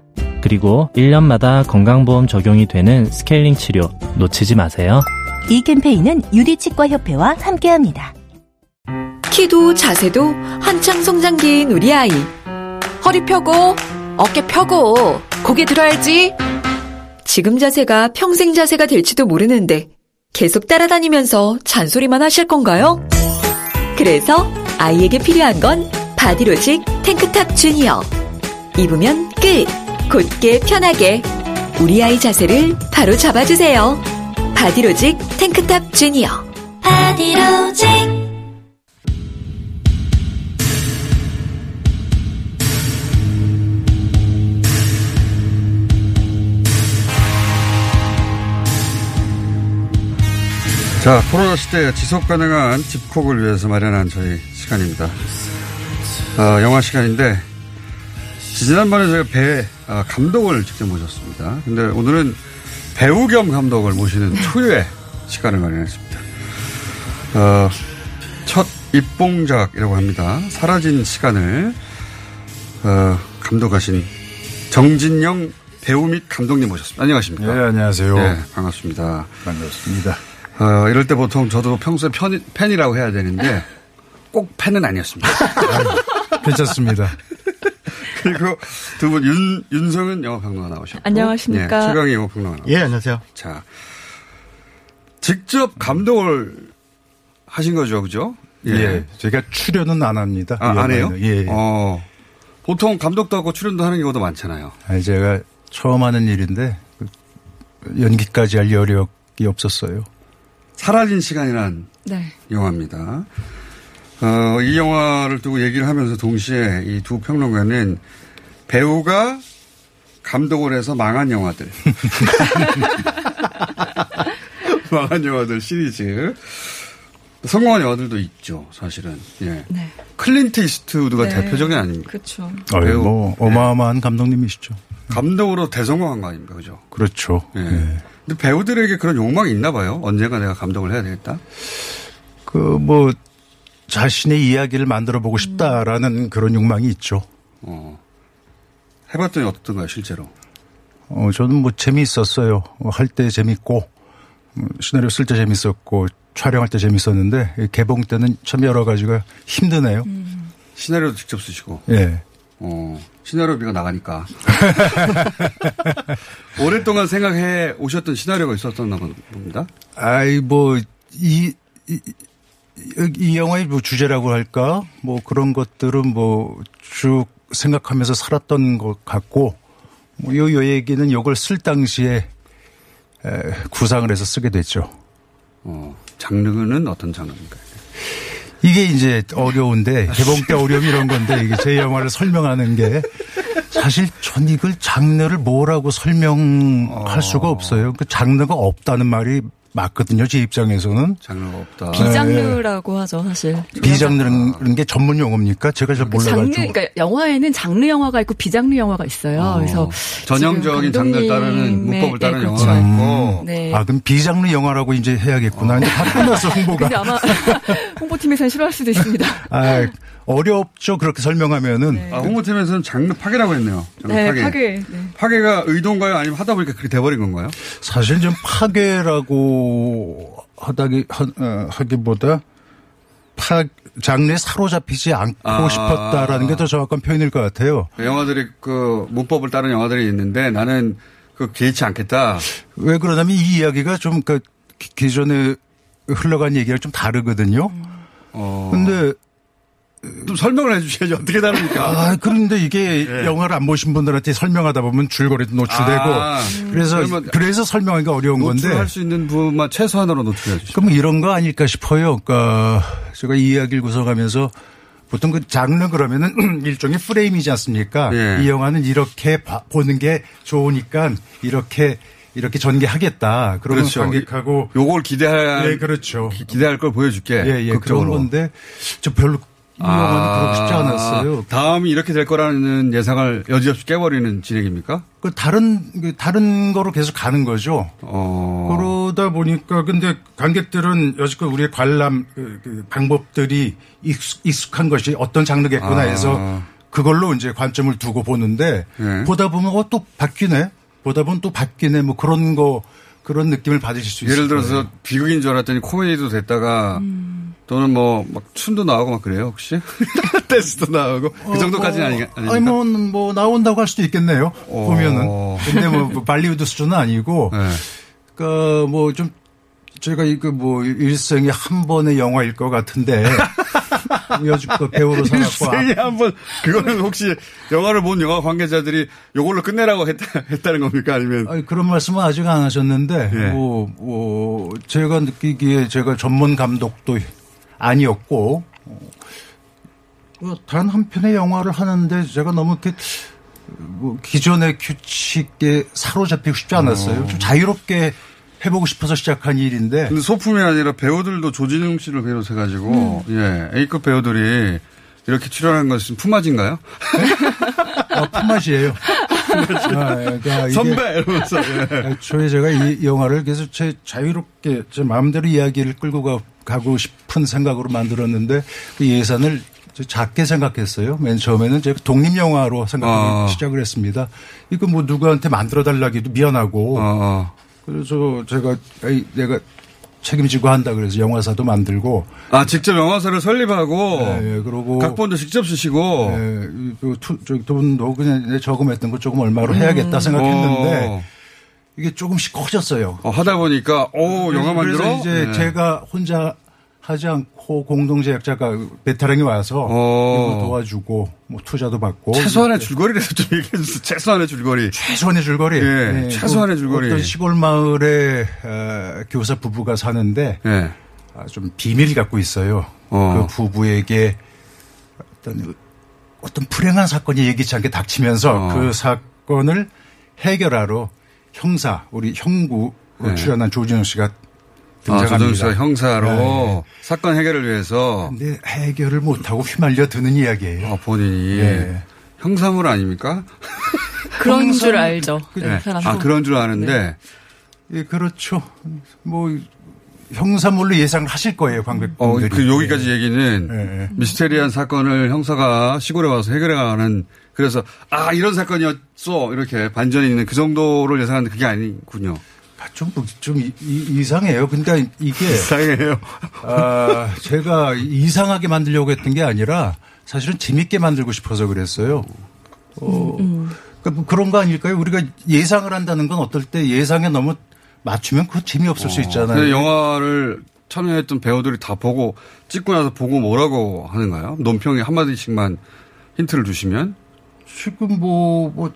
그리고 1년마다 건강보험 적용이 되는 스케일링 치료 놓치지 마세요. 이 캠페인은 유디치과협회와 함께합니다. 키도 자세도 한창 성장기인 우리 아이. 허리 펴고, 어깨 펴고, 고개 들어야지. 지금 자세가 평생 자세가 될지도 모르는데 계속 따라다니면서 잔소리만 하실 건가요? 그래서 아이에게 필요한 건 바디로직 탱크탑 주니어. 입으면 끝! 곧게 편하게. 우리 아이 자세를 바로 잡아주세요. 바디로직 탱크탑 주니어. 바디로직. 자, 코로나 시대 지속 가능한 집콕을 위해서 마련한 저희 시간입니다. 어, 영화 시간인데, 지난번에 저희가 배, 아, 감독을 직접 모셨습니다. 근데 오늘은 배우 겸 감독을 모시는 초유의 시간을 마련했습니다. 어, 첫 입봉작이라고 합니다. 사라진 시간을, 어, 감독하신 정진영 배우 및 감독님 모셨습니다. 안녕하십니까? 네, 안녕하세요. 네, 반갑습니다. 반갑습니다. 어, 이럴 때 보통 저도 평소에 편, 팬이라고 해야 되는데 꼭 팬은 아니었습니다. 괜찮습니다. 그리고 두 분 윤, 윤성은 영화평론가 나오셨고. 안녕하십니까. 네, 최강희 영화평론가 나오셨고. 예, 안녕하세요. 자, 직접 감독을 하신 거죠, 그죠? 예. 제가 출연은 안 합니다. 아, 안 해요? 예. 어, 보통 감독도 하고 출연도 하는 경우도 많잖아요. 아니, 제가 처음 하는 일인데 그 연기까지 할 여력이 없었어요. 사라진 시간이란 네. 영화입니다. 어, 이 영화를 두고 얘기를 하면서 동시에 이 두 평론가는 배우가 감독을 해서 망한 영화들. 망한 영화들 시리즈. 성공한 영화들도 있죠, 사실은. 예. 네. 클린트 이스트우드가 네. 대표적인 아닙니까? 그렇죠. 아유, 배우. 뭐 어마어마한 감독님이시죠. 감독으로 대성공한 거 아닙니까, 그죠? 그렇죠. 예. 예. 근데 배우들에게 그런 욕망이 있나 봐요. 언젠가 내가 감독을 해야 되겠다. 그 뭐 자신의 이야기를 만들어 보고 싶다라는 그런 욕망이 있죠. 어. 해봤더니 어떻던가요, 실제로? 어, 저는 뭐 재미있었어요. 할 때 재밌고, 음, 시나리오 쓸 때 재밌었고, 촬영할 때 재밌었는데, 이 개봉 때는 참 여러 가지가 힘드네요. 시나리오도 직접 쓰시고. 예. 어, 시나리오비가 나가니까. 오랫동안 생각해 오셨던 시나리오가 있었었나 봅니다. 아이, 뭐, 이, 이, 이 영화의 뭐 주제라고 할까? 뭐 그런 것들은 뭐 쭉 생각하면서 살았던 것 같고, 뭐 요, 요 얘기는 이걸 쓸 당시에 에, 구상을 해서 쓰게 됐죠. 어, 장르는 어떤 장르입니까? 이게 이제 어려운데 개봉 때 어려움 이런 건데 이게 제 영화를 설명하는 게 사실 전 이걸 장르를 뭐라고 설명할 수가 없어요. 그 장르가 없다는 말이 맞거든요. 제 입장에서는 장르가 없다. 비장르라고 하죠, 사실. 비장르는 게 전문 용어입니까? 제가 잘그 장르, 몰라가지고. 그러니까 영화에는 장르 영화가 있고 비장르 영화가 있어요. 어, 그래서 전형적인 장르를 따르는 문법을 따르는 네, 영화가 그렇죠. 있고. 네. 아 그럼 비장르 영화라고 이제 해야겠구나. 이제 다 끝났어 홍보가. 근데 아마 홍보팀에서는 싫어할 수도 있습니다. 아 어렵죠 그렇게 설명하면은. 아, 홍보팀에서는 장르 파괴라고 했네요. 장르 네, 파괴. 파괴. 네. 파괴가 의도인가요? 아니면 하다 보니까 그렇게 돼버린 건가요? 사실 좀 파괴라고 하다기 하, 어, 하기보다 파 장르에 사로잡히지 않고 아. 싶었다라는 게 더 정확한 표현일 것 같아요. 영화들이 그 문법을 따른 영화들이 있는데 나는 그 개의치 않겠다. 왜 그러냐면 이 이야기가 좀 그 기존에 흘러간 얘기랑 좀 다르거든요. 어. 근데 좀 설명을 해주셔야지 어떻게 다릅니까? 아, 그런데 이게 예. 영화를 안 보신 분들한테 설명하다 보면 줄거리도 노출되고 아, 그래서 그래서 설명하기가 어려운 건데 노출할 수 있는 부분만 최소한으로 노출해 주시죠. 그럼 이런 거 아닐까 싶어요. 그러니까 제가 이 이야기를 구성하면서 보통 그 장르 그러면은 일종의 프레임이지 않습니까? 예. 이 영화는 이렇게 봐- 보는 게 좋으니까 이렇게 이렇게 전개하겠다. 그러면 그렇죠. 관객하고 요걸 기대할 예, 그렇죠. 기- 기대할 걸 보여줄게. 예, 예, 그런. 건데 저 별로 이 영화는 그러고 싶지 않았어요. 다음이 이렇게 될 거라는 예상을 여지없이 깨버리는 진행입니까? 그 다른 그 다른 거로 계속 가는 거죠. 어. 그러다 보니까 근데 관객들은 여지껏 우리의 관람 그, 그 방법들이 익숙, 익숙한 것이 어떤 장르겠구나 아. 해서 그걸로 이제 관점을 두고 보는데 네. 보다 보면 어 또 바뀌네. 보다 보면 또 바뀌네. 뭐 그런 거 그런 느낌을 받으실 수 있어요. 예를 들어서 비극인 줄 알았더니 코미디도 됐다가 또는 뭐 막 춤도 나오고 막 그래요 혹시? 댄스도 나오고 그 정도까지는 아니, 아닙니까? 아니 뭐, 뭐 나온다고 할 수도 있겠네요. 어. 보면은. 근데 뭐, 뭐 발리우드 수준은 아니고 네. 그러니까 뭐좀 제가 이거 뭐 일생에 한 번의 영화일 것 같은데 여지껏 배우로 살았고 아, 일생에 한번 그거는 혹시 영화를 본 영화 관계자들이 요걸로 끝내라고 했다, 했다는 겁니까 아니면 아니, 그런 말씀은 아직 안 하셨는데 예. 뭐, 뭐 제가 느끼기에 제가 전문 감독도 아니었고 어, 단한 편의 영화를 하는데 제가 너무 이렇게 뭐 기존의 규칙에 사로잡히고 싶지 않았어요. 좀 자유롭게 해보고 싶어서 시작한 일인데 근데 소품이 아니라 배우들도 조진웅 씨를 비롯해가지고 예 A급 배우들이 이렇게 출연한 것은 품앗인가요? 아, 품맛이에요. 아, 그러니까 선배 이러면서 예. 애초에 제가 이 영화를 계속 제 자유롭게 제 마음대로 이야기를 끌고 가, 가고 싶은 생각으로 만들었는데 그 예산을 저 작게 생각했어요. 맨 처음에는 제가 독립 영화로 생각하고 아. 시작을 했습니다. 이거 뭐 누구한테 만들어 달라기도 미안하고 어, 그래서 제가 에이, 내가 책임지고 한다 그래서 영화사도 만들고. 아 직접 영화사를 설립하고 예, 예, 그러고. 각본도 직접 쓰시고? 예, 그 투, 저기 돈도 그냥 내 저금했던 거 조금 얼마로 해야겠다 생각했는데 어, 이게 조금씩 커졌어요. 어, 하다 보니까 오 영화 만들어? 그래서 이제 예. 제가 혼자 하지 않고 공동 제작자가 베테랑이 와서 어. 도와주고 뭐 투자도 받고 최소한의 줄거리라도 좀 얘기해 주세요. 최소한의 줄거리. 최소한의 줄거리. 예, 네, 최소한의 그 줄거리. 어떤 시골 마을에 어, 교사 부부가 사는데 예. 아, 좀 비밀을 갖고 있어요. 어. 그 부부에게 어떤 어떤 불행한 사건이 예기치 않게 닥치면서 어. 그 사건을 해결하러 형사 우리 형구 네. 출연한 조진영 씨가 아, 등장합니다. 조정 씨가 형사로 네. 사건 해결을 위해서 근데 해결을 못하고 휘말려 드는 이야기예요. 아, 본인이 예. 형사물 아닙니까? 그런 형사- 줄 알죠. 그- 네. 아 그런 줄 아는데 예, 그렇죠. 뭐 형사물로 예상을 하실 거예요, 어, 관객분들이. 그 여기까지 얘기는 예, 예. 미스테리한 사건을 형사가 시골에 와서 해결해가는 그래서 아 이런 사건이었어 이렇게 반전이 있는 그 정도를 예상하는데 그게 아니군요. 아, 좀, 좀 이- 이- 이상해요. 그러니까 이게 이상해요. 아, 제가 이상하게 만들려고 했던 게 아니라 사실은 재밌게 만들고 싶어서 그랬어요. 어, 그러니까 뭐 그런 거 아닐까요? 우리가 예상을 한다는 건 어떨 때 예상에 너무 맞추면 그거 재미없을 수 있잖아요. 근데 영화를 참여했던 배우들이 다 보고 찍고 나서 보고 뭐라고 하는가요? 논평에 한 마디씩만 힌트를 주시면 지금 뭐, 뭐,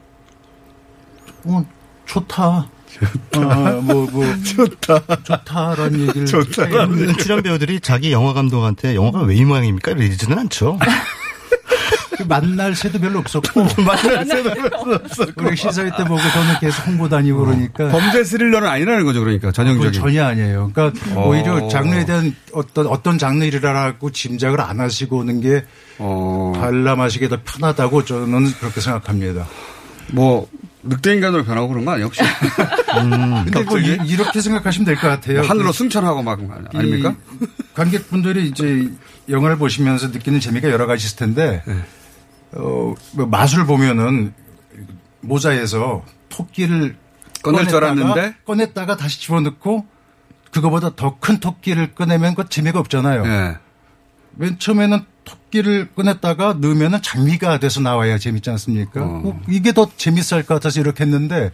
뭐, 좋다. 좋다. 뭐, 뭐. 좋다. 좋다라는 얘기를. 그 출연 배우들이 자기 영화 감독한테 영화가 왜 이 모양입니까? 이러지는 않죠. 그 만날 새도 별로 없었고. 만날 새도 별로 없었고. 우리 시사회 때 보고 저는 계속 홍보 다니고 그러니까. 범죄 스릴러는 아니라는 거죠, 그러니까 전형적인. 전혀 아니에요. 그러니까 어. 오히려 장르에 대한 어떤 어떤 장르이라고 짐작을 안 하시고 오는 게 어. 관람하시기 더 편하다고 저는 그렇게 생각합니다. 뭐 늑대 인간으로 변하고 그런 거 아니에요, 혹시? 근데 뭐 이- 이렇게 생각하시면 될 것 같아요. 뭐 하늘로 그 승천하고 막 아닙니까? 이 관객분들이 이제 영화를 보시면서 느끼는 재미가 여러 가지 있을 텐데 네. 어, 뭐 마술 보면은 모자에서 토끼를 꺼낼 줄 알았는데? 꺼냈다가 다시 집어넣고 그거보다 더 큰 토끼를 꺼내면 그 재미가 없잖아요. 예. 맨 처음에는 토 끼를 꺼냈다가 넣으면은 장미가 돼서 나와야 재밌지 않습니까? 어. 꼭 이게 더 재밌을 것 같아서 이렇게 했는데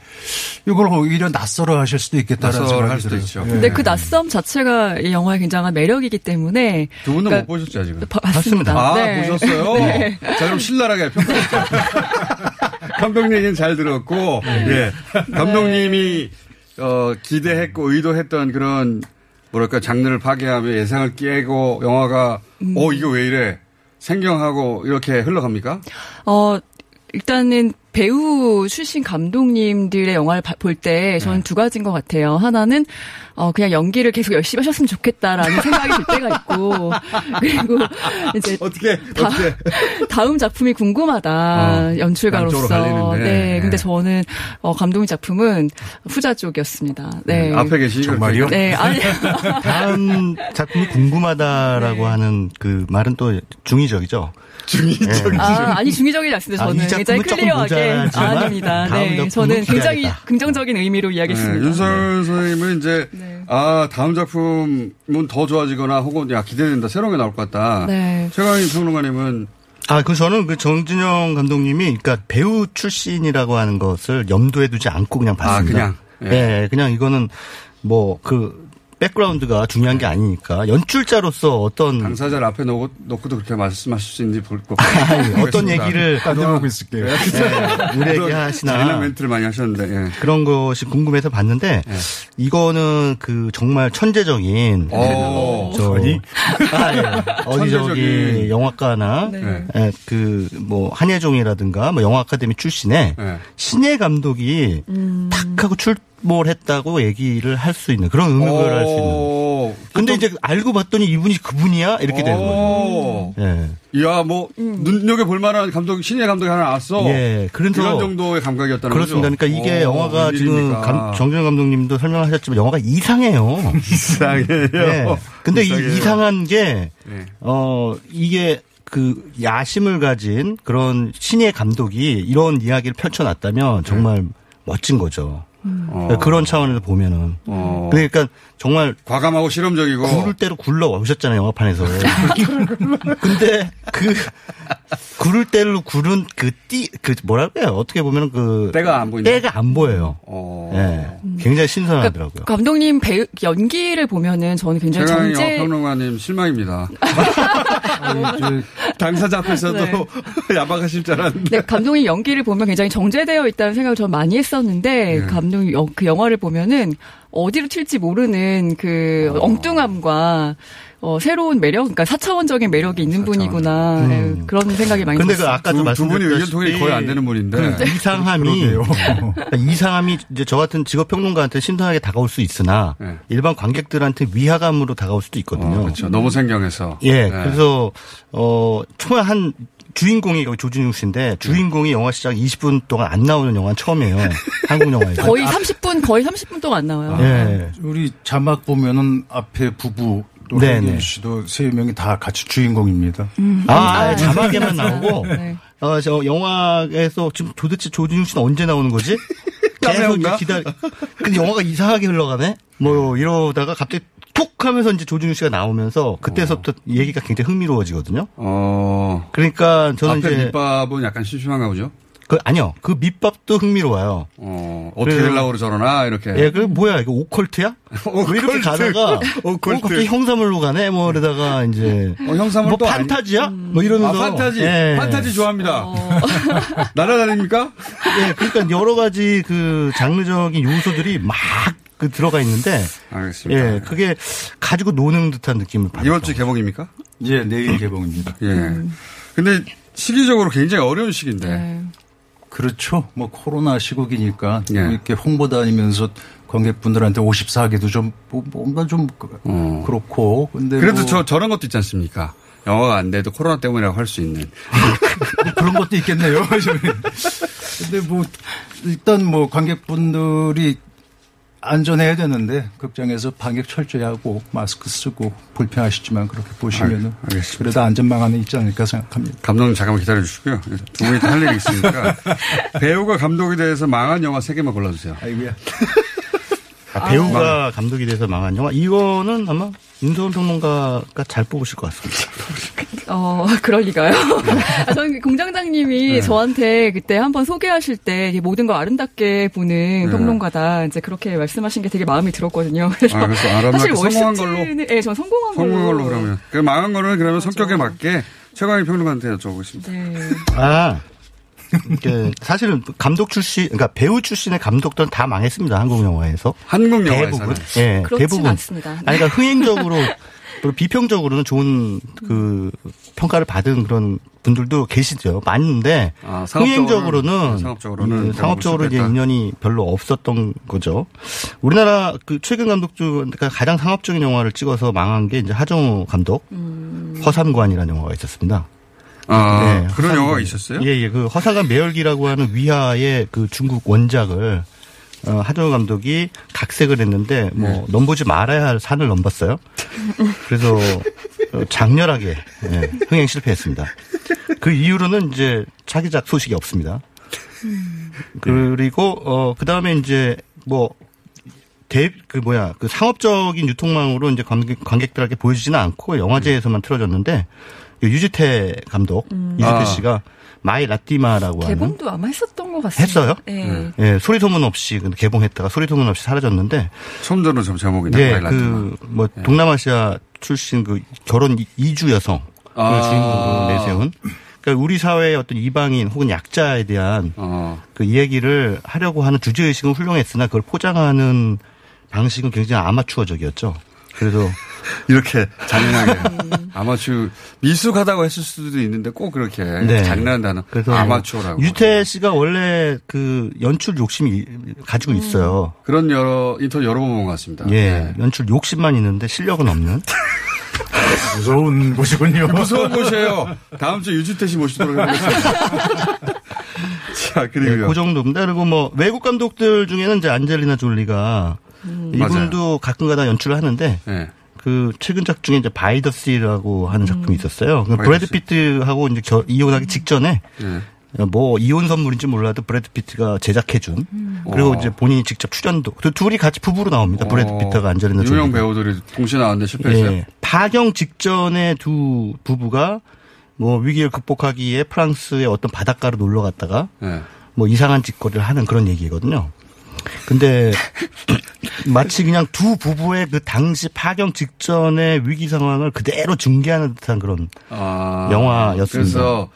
이걸 오히려 낯설어 하실 수도 있겠다라는 낯설어 생각이 할 수도 들어요. 있죠. 예. 근데 그 낯섦 자체가 이 영화의 굉장한 매력이기 때문에 두 분은 그러니까 못 보셨죠, 지금? 봐- 봤습니다. 아, 네. 보셨어요? 네. 자, 그럼 신랄하게 평가했죠. 감독님 얘기는 잘 들었고, 예. 감독님이, 어, 기대했고 의도했던 그런, 뭐랄까, 장르를 파괴하며 예상을 깨고 영화가, 음. 어, 이거 왜 이래? 생경하고 이렇게 흘러갑니까? 어, 일단은 배우 출신 감독님들의 영화를 볼 때 저는 네. 두 가지인 것 같아요. 하나는 어 그냥 연기를 계속 열심히 하셨으면 좋겠다라는 생각이 들 때가 있고 그리고 이제 어떻게 다, 다음 작품이 궁금하다 어, 연출가로서. 네, 네. 근데 저는 어 감독님 작품은 후자 쪽이었습니다. 네, 앞에 계시니 정말요? 네, 아니 다음 작품이 궁금하다라고 하는 그 말은 또 중의적이죠. 중의적. 아, 아니 중의적이지 않습니다. 아, 이 저는 작품은 굉장히 클리어하게 모자라지만 아, 닙니다 다음 네, 저는 굉장히 기대하겠다. 긍정적인 의미로 네, 이야기했습니다. 윤석열 선생님은 이제, 네. 아, 다음 작품은 더 좋아지거나 혹은, 야, 기대된다. 새로운 게 나올 것 같다. 네. 최강희 평론가님은 아, 그 저는 그 정진영 감독님이 그러니까 배우 출신이라고 하는 것을 염두에 두지 않고 그냥 봤습니다. 그냥? 예. 예, 그냥 이거는 뭐 그 백그라운드가 중요한 게 아니니까 연출자로서 어떤 당사자를 앞에 놓고, 놓고도 그렇게 말씀하실 수 있는지 볼 거. 아니, 어떤 얘기를 딴데 보고 있을게요. 예, 우리에게 하시나 잔인한 멘트를 많이 하셨는데, 예. 그런 것이 궁금해서 봤는데 예. 이거는 그 정말 천재적인 오. 저 어디? 아, 예. 어디 저기 천재적인. 영화과나 네. 예. 그뭐 한예종이라든가 뭐 영화 아카데미 출신의 예. 신예 감독이 음. 탁 하고 출 몰했다고 얘기를 할 수 있는 그런 의혹을 할 수 있는. 오. 근데 이제 알고 봤더니 이분이 그분이야 이렇게 되는 거죠. 오. 예. 이야, 뭐, 눈여겨 볼 만한 감독, 신예 감독이 하나 나왔어. 예, 그래서 이런 정도의 감각이었다는 그렇습니다. 거죠. 그러니까 이게 오, 영화가 지금 정정 감독님도 설명하셨지만 영화가 이상해요. 이상해요. 네. 근데 이상해요. 이 이상한 게, 네. 어, 이게 그 야심을 가진 그런 신예 감독이 이런 이야기를 펼쳐놨다면 정말 멋진 거죠. 어. 그런 차원에서 보면은. 어. 그러니까 정말 과감하고 실험적이고. 구를 대로 굴러 오셨잖아요, 영화판에서. 근데 그 구를 대로 구른 그 띠, 그 뭐랄까요? 어떻게 보면 그 때가 안 보인다. 때가 안 보여요. 어. 예. 굉장히 신선하더라고요. 그러니까 감독님 배우 연기를 보면은 저는 굉장히 정제 평론가님 실망입니다. 당사자 앞에서도 네. 야박하실 줄 알았는데. 네, 감독님 연기를 보면 굉장히 정제되어 있다는 생각을 전 많이 했었는데 네. 감독님 여- 그 영화를 보면은 어디로 튈지 모르는 그 엉뚱함과 어, 새로운 매력, 그러니까 사차원적인 매력이 있는 분이구나 음. 네, 그런 생각이 많이 근데 그 들었어요. 아까도 두, 두 분이 의견 통일이 거의 안 되는 분인데. 그 이상함이. 그러니까 이상함이 이제 저 같은 직업 평론가한테 신선하게 다가올 수 있으나 네. 일반 관객들한테 위화감으로 다가올 수도 있거든요. 어, 그렇죠. 너무 생경해서. 예, 네. 그래서 어 총알 한 주인공이 조준욱 씨인데 주인공이 영화 시작 20분 동안 안 나오는 영화는 처음이에요. 한국 영화에서. 거의 30분, 거의 30분 동안 안 나와요. 예. 우리 자막 보면은 앞에 부부 또 네네. 혜경 씨도 세 명이 다 같이 주인공입니다. 아, 자막에만 나오고 네. 어 저 영화에서 지금 도대체 조준욱 씨는 언제 나오는 거지? 계속 이제 카메오인가? 기다. 근데 영화가 이상하게 흘러가네. 뭐 이러다가 갑자기 툭 하면서 이제 조준욱 씨가 나오면서 그때서부터 얘기가 굉장히 흥미로워지거든요. 어. 그러니까 저는 앞에 이제 밑밥은 약간 심심한가 보죠? 그 아니요 그 밑밥도 흥미로워요. 어. 어떻게 그래요. 되려고 저러나, 이렇게. 예, 그 뭐야 이거 오컬트야? 뭐 이렇게 가다가 오컬트. 어, 갑자기 형사물로 가네. 뭐 그러다가 이제 어, 형사물 뭐 판타지야? 뭐 이러면서 아, 판타지. 예. 판타지 좋아합니다. 어. 날아다닙니까? 예, 그러니까 여러 가지 그 장르적인 요소들이 막 그 들어가 있는데 알겠습니다. 예, 그게 가지고 노는 듯한 느낌을 받죠. 이번 주 개봉입니까? 예, 내일 개봉입니다. 예. 근데 시기적으로 굉장히 어려운 시기인데. 네. 그렇죠. 뭐 코로나 시국이니까 예. 이렇게 홍보 다니면서 관객분들한테 54개도 좀 뭐- 뭔가 좀 그- 어. 그렇고 근데 그래도 뭐 저 저런 것도 있지 않습니까? 영화가 안 돼도 코로나 때문이라고 할 수 있는. 그런 것도 있겠네요. 근데 뭐 일단 뭐 관객분들이 안전해야 되는데 극장에서 방역 철저히 하고 마스크 쓰고 불편하시지만 그렇게 보시면은 알-. 그래도 안전망 안에 있지 않을까 생각합니다. 감독님 잠깐만 기다려 주시고요. 두 분이 할 일이 있으니까 배우가 감독이 돼서 망한 영화 세 개만 골라주세요. 아이고야. 아, 배우가 감독이 돼서 망한 영화 이거는 아마 윤소원 평론가가 잘 뽑으실 것 같습니다. 어, 그럴 리가요. 아, 저는 공장장님이 네. 저한테 그때 한번 소개하실 때 모든 걸 아름답게 보는 네. 평론가다. 이제 그렇게 말씀하신 게 되게 마음이 들었거든요. 그래서, 아, 그래서 아름답게 사실 성공한 걸로? 네, 전 성공한 걸로. 성공한 걸로 그러면. 그 망한 거는 그러면 성격에 맞게 최강희 평론가한테 여쭤보겠습니다. 네. 아. 이게 사실은 감독 출신, 그러니까 배우 출신의 감독들은 다 망했습니다. 한국 영화에서. 한국 대부분. 영화에서는? 예, 그렇진 대부분. 않습니다. 아니, 그러니까 흥행적으로 그리고 비평적으로는 좋은 그 평가를 받은 그런 분들도 계시죠. 많은데 아, 흥행적으로는 상업적으로는 예, 상업적으로 이제. 인연이 별로 없었던 거죠. 우리나라 그 최근 감독 중 그러니까 가장 상업적인 영화를 찍어서 망한 게 이제 하정우 감독 허삼관이라는 영화가 있었습니다. 아, 그런 허삼관. 영화가 있었어요? 예, 예. 그 허사관 매열기라고 하는 위하의 그 중국 원작을 어, 하정우 감독이 각색을 했는데 뭐 네. 넘보지 말아야 할 산을 넘봤어요. 그래서 어, 장렬하게 예, 흥행 실패했습니다. 그 이후로는 이제 차기작 소식이 없습니다. 그리고 어 그 다음에 이제 뭐 대, 그 뭐야, 그 상업적인 유통망으로 이제 관객, 관객들에게 보여주지는 않고 영화제에서만 틀어졌는데, 그 유지태 감독, 유지태 아. 씨가 마이 라띠마라고 하는. 개봉도 아마 했었던 것 같습니다. 했어요? 네. 예, 소리 소문 없이 근데 개봉했다가 소리 소문 없이 사라졌는데. 처음 들은 좀 제목이네. 네, 마이 라띠마. 그, 뭐, 동남아시아 출신 그 결혼 이- 이주 여성. 그 아. 주인공으로 내세운. 그러니까 우리 사회의 어떤 이방인 혹은 약자에 대한 어. 그 이야기를 하려고 하는 주제 의식은 훌륭했으나 그걸 포장하는 방식은 굉장히 아마추어적이었죠. 그래서 이렇게 잔인하게 아마추어 미숙하다고 했을 수도 있는데 꼭 그렇게 네. 장난다는 그래서 아마추어라고 유태 씨가 원래 그 연출 욕심이 가지고 있어요. 그런 여러 인터뷰 여러 번 본 것 같습니다. 예, 연출 욕심만 있는데 실력은 없는. 무서운 곳이군요. 무서운 곳이에요. 다음 주 유지태 씨 모시도록 하겠습니다. 자 그리고요. 네, 그 정도입니다. 그리고 뭐 외국 감독들 중에는 이제 안젤리나 졸리가 이분도 가끔가다 연출을 하는데 네. 그 최근 작 중에 이제 By the Sea라고 하는 작품이 있었어요. 그 By the Sea. 브래드 피트하고 이제 결- 이혼하기 직전에 네. 뭐 이혼 선물인지 몰라도 브래드 피트가 제작해준 그리고 어. 이제 본인이 직접 출연도 그 둘이 같이 부부로 나옵니다. 브래드 어, 피트가 안젤리나 졸리. 유명 배우들이 동시에 나왔는데 실패했어요. 예. 파경 직전에 두 부부가 뭐 위기를 극복하기에 프랑스의 어떤 바닷가로 놀러 갔다가 네. 뭐 이상한 짓거리를 하는 그런 얘기거든요. 근데 마치 그냥 두 부부의 그 당시 파경 직전의 위기 상황을 그대로 중계하는 듯한 그런 아, 영화였습니다. 그래서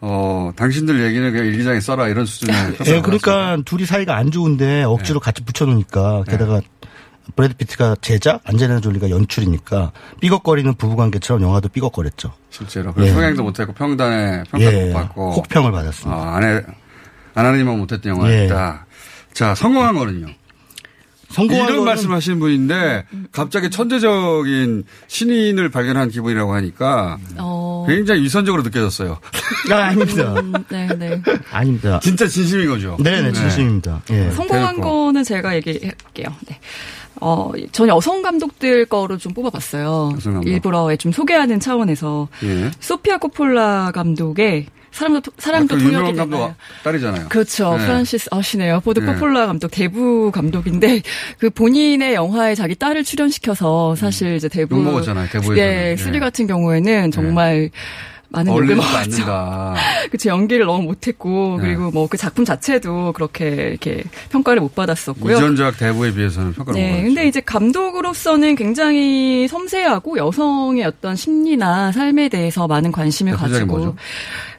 어 당신들 얘기는 그냥 일기장에 써라 이런 수준의 예, 그러니까 둘이 사이가 안 좋은데 억지로 같이 붙여놓으니까 게다가 브래드 피트가 제작, 안젤리나 졸리가 연출이니까 삐걱거리는 부부관계처럼 영화도 삐걱거렸죠. 실제로 그래서 예. 성향도 못했고 평단에 평가도 예, 못 받고 혹평을 받았습니다. 아, 안 하니만 못했던 영화였다. 자 성공한 거는요. 성공한 이런 거는- 말씀하시는 분인데 갑자기 천재적인 신인을 발견한 기분이라고 하니까 어. 굉장히 위선적으로 느껴졌어요. 아, 아닙니다. 음, 네, 네. 아닙니다. 진짜 진심인 거죠. 네 네, 진심입니다. 예. 성공한 거는 제가 얘기할게요. 네. 어, 전 여성 감독들 거로 좀 뽑아봤어요. 여성 감독. 일부러 좀 소개하는 차원에서. 예. 소피아 코폴라 감독의 사랑도, 사랑도 그 통역이 유명한 감독? 딸이잖아요. 그렇죠. 네. 프란시스 어시네요. 포드 네. 코폴라 감독, 대부 감독인데 그 본인의 영화에 자기 딸을 출연시켜서 사실 이제 대부 욕 먹었잖아요, 대부에서는. 네, 예. three 같은 경우에는 정말 많은 욕을 먹었죠. 그쵸 연기를 너무 못했고 네. 그리고 뭐 그 작품 자체도 그렇게 이렇게 평가를 못 받았었고요. 이전작 대부에 비해서는 평가를 못 네, 받았죠. 근데 이제 감독으로서는 굉장히 섬세하고 여성의 어떤 심리나 삶에 대해서 많은 관심을 대표작이 가지고 뭐죠?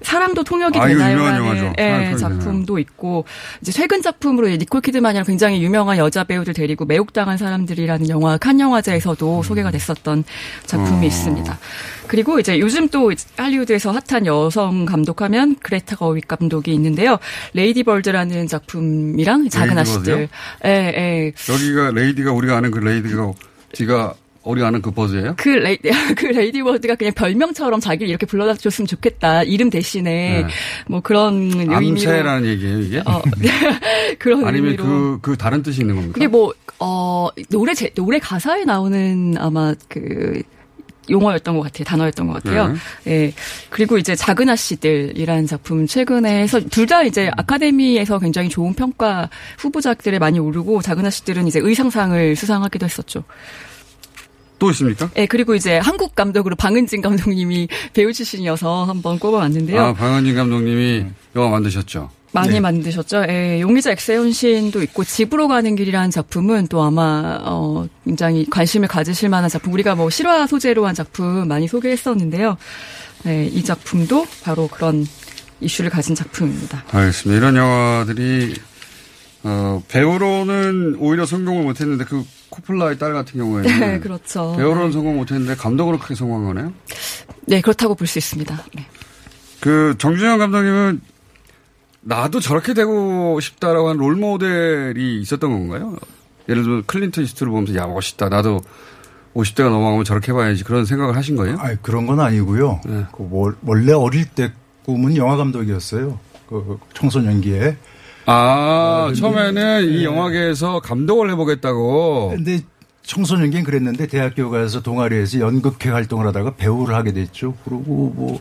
사랑도 통역이 아, 이거 되나요? 유명한 라는 영화죠. 예, 작품도 있고 이제 최근 작품으로 니콜 키드만이랑 굉장히 유명한 여자 배우들 데리고 매혹당한 사람들이라는 영화 칸 영화제에서도 소개가 됐었던 작품이 음. 어. 있습니다. 그리고 이제 요즘 또 할리우드에서 핫한 여성 감독하면 그레타 거윅 감독이 있는데요. Lady Bird라는 작품이랑 작은 아씨들. 예, 예. 여기가 레이디가 우리가 아는 그 레이디가 지가 우리가 아는 그 bird예요? 그 레이, 그 Lady Bird가 그냥 별명처럼 자기를 이렇게 불러줬으면 좋겠다. 이름 대신에 네. 뭐 그런 의미로. 암새라는 얘기예요, 이게? 어, 그런 아니면 의미로. 그, 그 다른 뜻이 있는 겁니까? 그게 뭐, 어, 노래, 제, 노래 가사에 나오는 아마 그, 용어였던 것 같아요. 단어였던 것 같아요. 네. 예. 그리고 이제 작은 아씨들이라는 작품 최근에 해서 둘 다 이제 아카데미에서 굉장히 좋은 평가 후보작들에 많이 오르고 작은 아씨들은 이제 의상상을 수상하기도 했었죠. 또 있습니까? 예, 그리고 이제 한국 감독으로 방은진 감독님이 배우 출신이어서 한번 꼽아왔는데요. 아, 방한진 감독님이 영화 만드셨죠. 많이 네. 만드셨죠. 예, 용의자 엑스의 혼신도 있고 집으로 가는 길이라는 작품은 또 아마 어 굉장히 관심을 가지실 만한 작품. 우리가 뭐 실화 소재로 한 작품 많이 소개했었는데요. 네, 이 작품도 바로 그런 이슈를 가진 작품입니다. 알겠습니다. 이런 영화들이 어, 배우로는 오히려 성공을 못했는데 그 코폴라의 딸 같은 경우에는 네, 그렇죠. 배우로는 성공 못했는데 감독으로 크게 성공한 거네요. 네, 그렇다고 볼 수 있습니다. 네. 그 정진영 감독님은 나도 저렇게 되고 싶다라고 한 롤모델이 있었던 건가요? 예를 들면 클린트 이스트우드를 보면서 야 멋있다. 나도 50대가 넘어가면 저렇게 해봐야지 그런 생각을 하신 거예요? 아니, 그런 건 아니고요. 그 월- 원래 어릴 때 꿈은 영화 감독이었어요. 그 청소년기에. 아, 처음에는 이 영화계에서 감독을 해보겠다고. 근데 청소년기엔 그랬는데 대학교 가서 동아리에서 연극회 활동을 하다가 배우를 하게 됐죠. 그리고 뭐, 뭐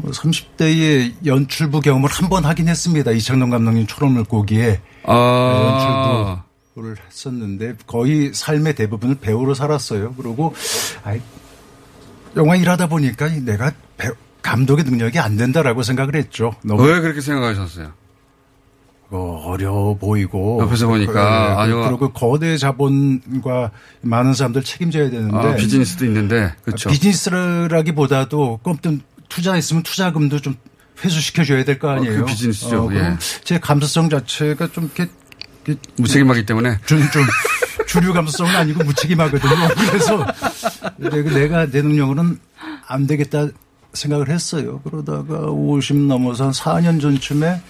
30대에 연출부 경험을 한 번 하긴 했습니다. 이창동 감독님 초록물고기에 아. 연출부를 했었는데 거의 삶의 대부분을 배우로 살았어요. 그리고 아이, 영화 일하다 보니까 내가 배우- 감독의 능력이 안 된다라고 생각을 했죠. 왜 그렇게 생각하셨어요? 어, 어려워 보이고 옆에서 보니까, 아, 그, 영화- 그리고 거대 자본과 많은 사람들 책임져야 되는데 아, 비즈니스도 있는데, 그렇죠. 비즈니스라기보다도 꼼든 투자했으면 투자금도 좀 회수시켜 줘야 될 거 아니에요. 어, 그 비즈니스죠. 그럼 예. 제 감수성 자체가 좀 이렇게 무책임하기 때문에 좀, 좀 주류 감수성은 아니고 무책임하거든요. 그래서 내가, 내가 내 능력으로는 안 되겠다 생각을 했어요. 그러다가 50 넘어서 한 4년 전쯤에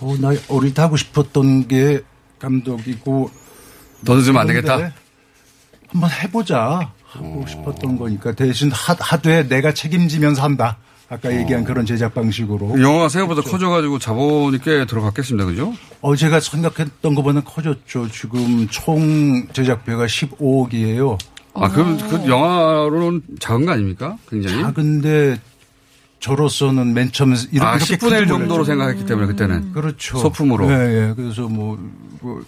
어, 나 어릴 때 하고 싶었던 게 감독이고 더 늦으면 안 되겠다? 한번 해보자 하고 싶었던 거니까 대신 하, 하되 내가 책임지면서 한다. 아까 얘기한 그런 제작 방식으로. 영화가 생각보다 커져가지고 자본이 꽤 들어갔겠습니다. 그죠? 어, 제가 생각했던 것보다 커졌죠. 지금 총 제작비가 15억이에요. 아, 그럼 그 영화로는 작은 거 아닙니까? 굉장히? 작은데 저로서는 맨 처음에 이렇게 아, 이렇게 10분의 1 큰줄 정도로. 생각했기 때문에 그때는. 그렇죠. 소품으로. 예, 예. 그래서 뭐, 뭐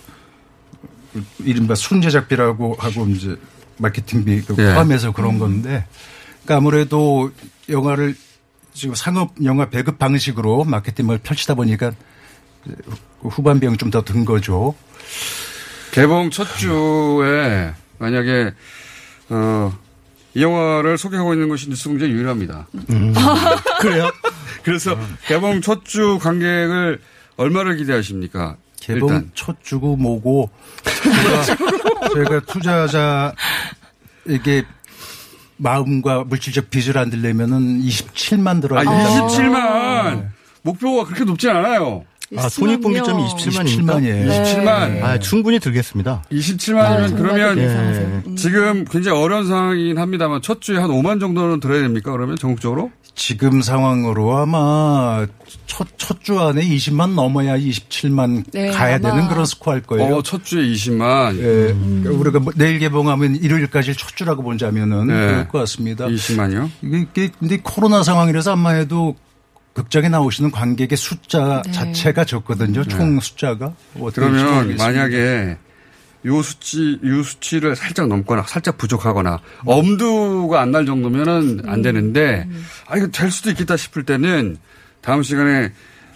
이른바 순제작비라고 하고 이제 마케팅비 그 예. 포함해서 그런 건데, 그러니까 아무래도 영화를 지금 상업 영화 배급 방식으로 마케팅을 펼치다 보니까 이제 후반 비용 좀더 든 거죠. 개봉 첫 주에 만약에 어, 이 영화를 소개하고 있는 것이 뉴스공장 유일합니다. 그래요? 그래서 개봉 첫 주 관객을 얼마를 기대하십니까? 개봉 일단. 첫 주고 뭐고 제가, 제가 투자자에게 마음과 물질적 빚을 안 들려면은 27만 들어야 아, 된다. 27만 목표가 그렇게 높지 않아요. 아, 손익분기점이 27만입니까? 27만이에요. 27만. 아, 충분히 들겠습니다. 27만이면 그러면 예. 지금 굉장히 어려운 상황이긴 합니다만 첫 주에 한 5만 정도는 들어야 됩니까? 그러면 전국적으로? 지금 상황으로 아마 첫, 첫 주 안에 20만 넘어야 27만 네, 가야 아마. 되는 그런 스코어일 거예요. 어, 첫 주에 20만. 예. 그러니까 우리가 뭐 내일 개봉하면 일요일까지 첫 주라고 보자면은 네. 그럴 것 같습니다. 20만이요? 이게, 이게 근데 코로나 상황이라서 아마 해도 극장에 나오시는 관객의 숫자 네. 자체가 적거든요. 총 숫자가. 될지 그러면. 만약에 요 수치, 요 수치를 살짝 넘거나 살짝 부족하거나 엄두가 안 날 정도면은 안 되는데 아, 이거 될 수도 있겠다 싶을 때는 다음 시간에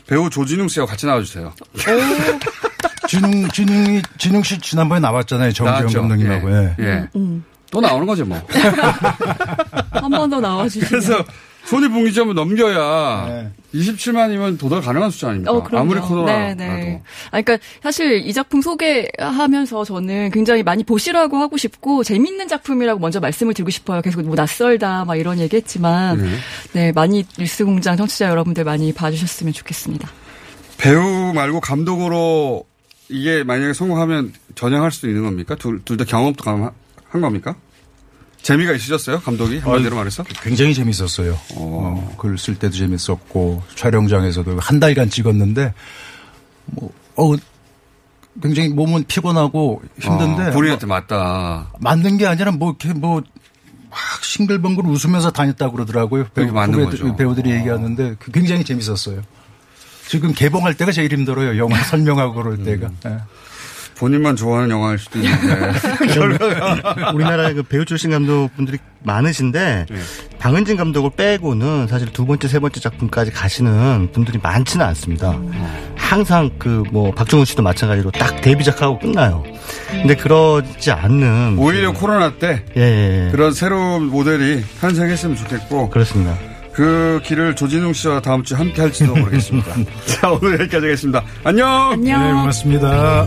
배우 조진웅 씨와 같이 나와주세요. 진웅 진웅이 진웅 씨 지난번에 나왔잖아요. 정지영. 감독님하고. 예. 예. 또 나오는 거죠, 뭐. 한 번 더 나와주시면. 그래서 손익분기점을 넘겨야 27만이면 도달 가능한 숫자 아닙니까? 어, 그럼요. 아무리 코로나라도. 네, 네. 아, 그러니까 사실 이 작품 소개하면서 저는 굉장히 많이 보시라고 하고 싶고 재밌는 작품이라고 먼저 말씀을 드리고 싶어요. 계속 뭐 낯설다 막 이런 얘기했지만 네. 네 많이 뉴스공장 청취자 여러분들 많이 봐주셨으면 좋겠습니다. 배우 말고 감독으로 이게 만약에 성공하면 전향할 수 있는 겁니까? 둘 다 경험도 감- 한 겁니까? 재미가 있으셨어요? 감독이? 한마디로 말해서? 굉장히 재밌었어요. 어, 글 쓸 때도 재밌었고 촬영장에서도 한 달간 찍었는데 뭐 어, 굉장히 몸은 피곤하고 힘든데 어, 본인한테 맞다. 맞는 게 아니라 뭐 이렇게 뭐 막 싱글벙글 웃으면서 다녔다고 그러더라고요. 맞는 거죠. 배우들이 얘기하는데 그 굉장히 재밌었어요. 지금 개봉할 때가 제일 힘들어요. 영화 설명하고 그럴 때가. 예. 본인만 좋아하는 영화일 수도 있는데. 우리나라의 그 배우 출신 감독분들이 많으신데 네. 방은진 감독을 빼고는 사실 두 번째 세 번째 작품까지 가시는 분들이 많지는 않습니다. 항상 그 뭐 박종훈 씨도 마찬가지로 딱 데뷔작하고 끝나요. 근데 그러지 않는 오히려 코로나 때 예, 예, 예. 그런 새로운 모델이 탄생했으면 좋겠고 그렇습니다. 그 길을 조진웅 씨와 다음 주에 함께 할지도 모르겠습니다. 자, 오늘 여기까지 하겠습니다. 안녕! 네, 고맙습니다.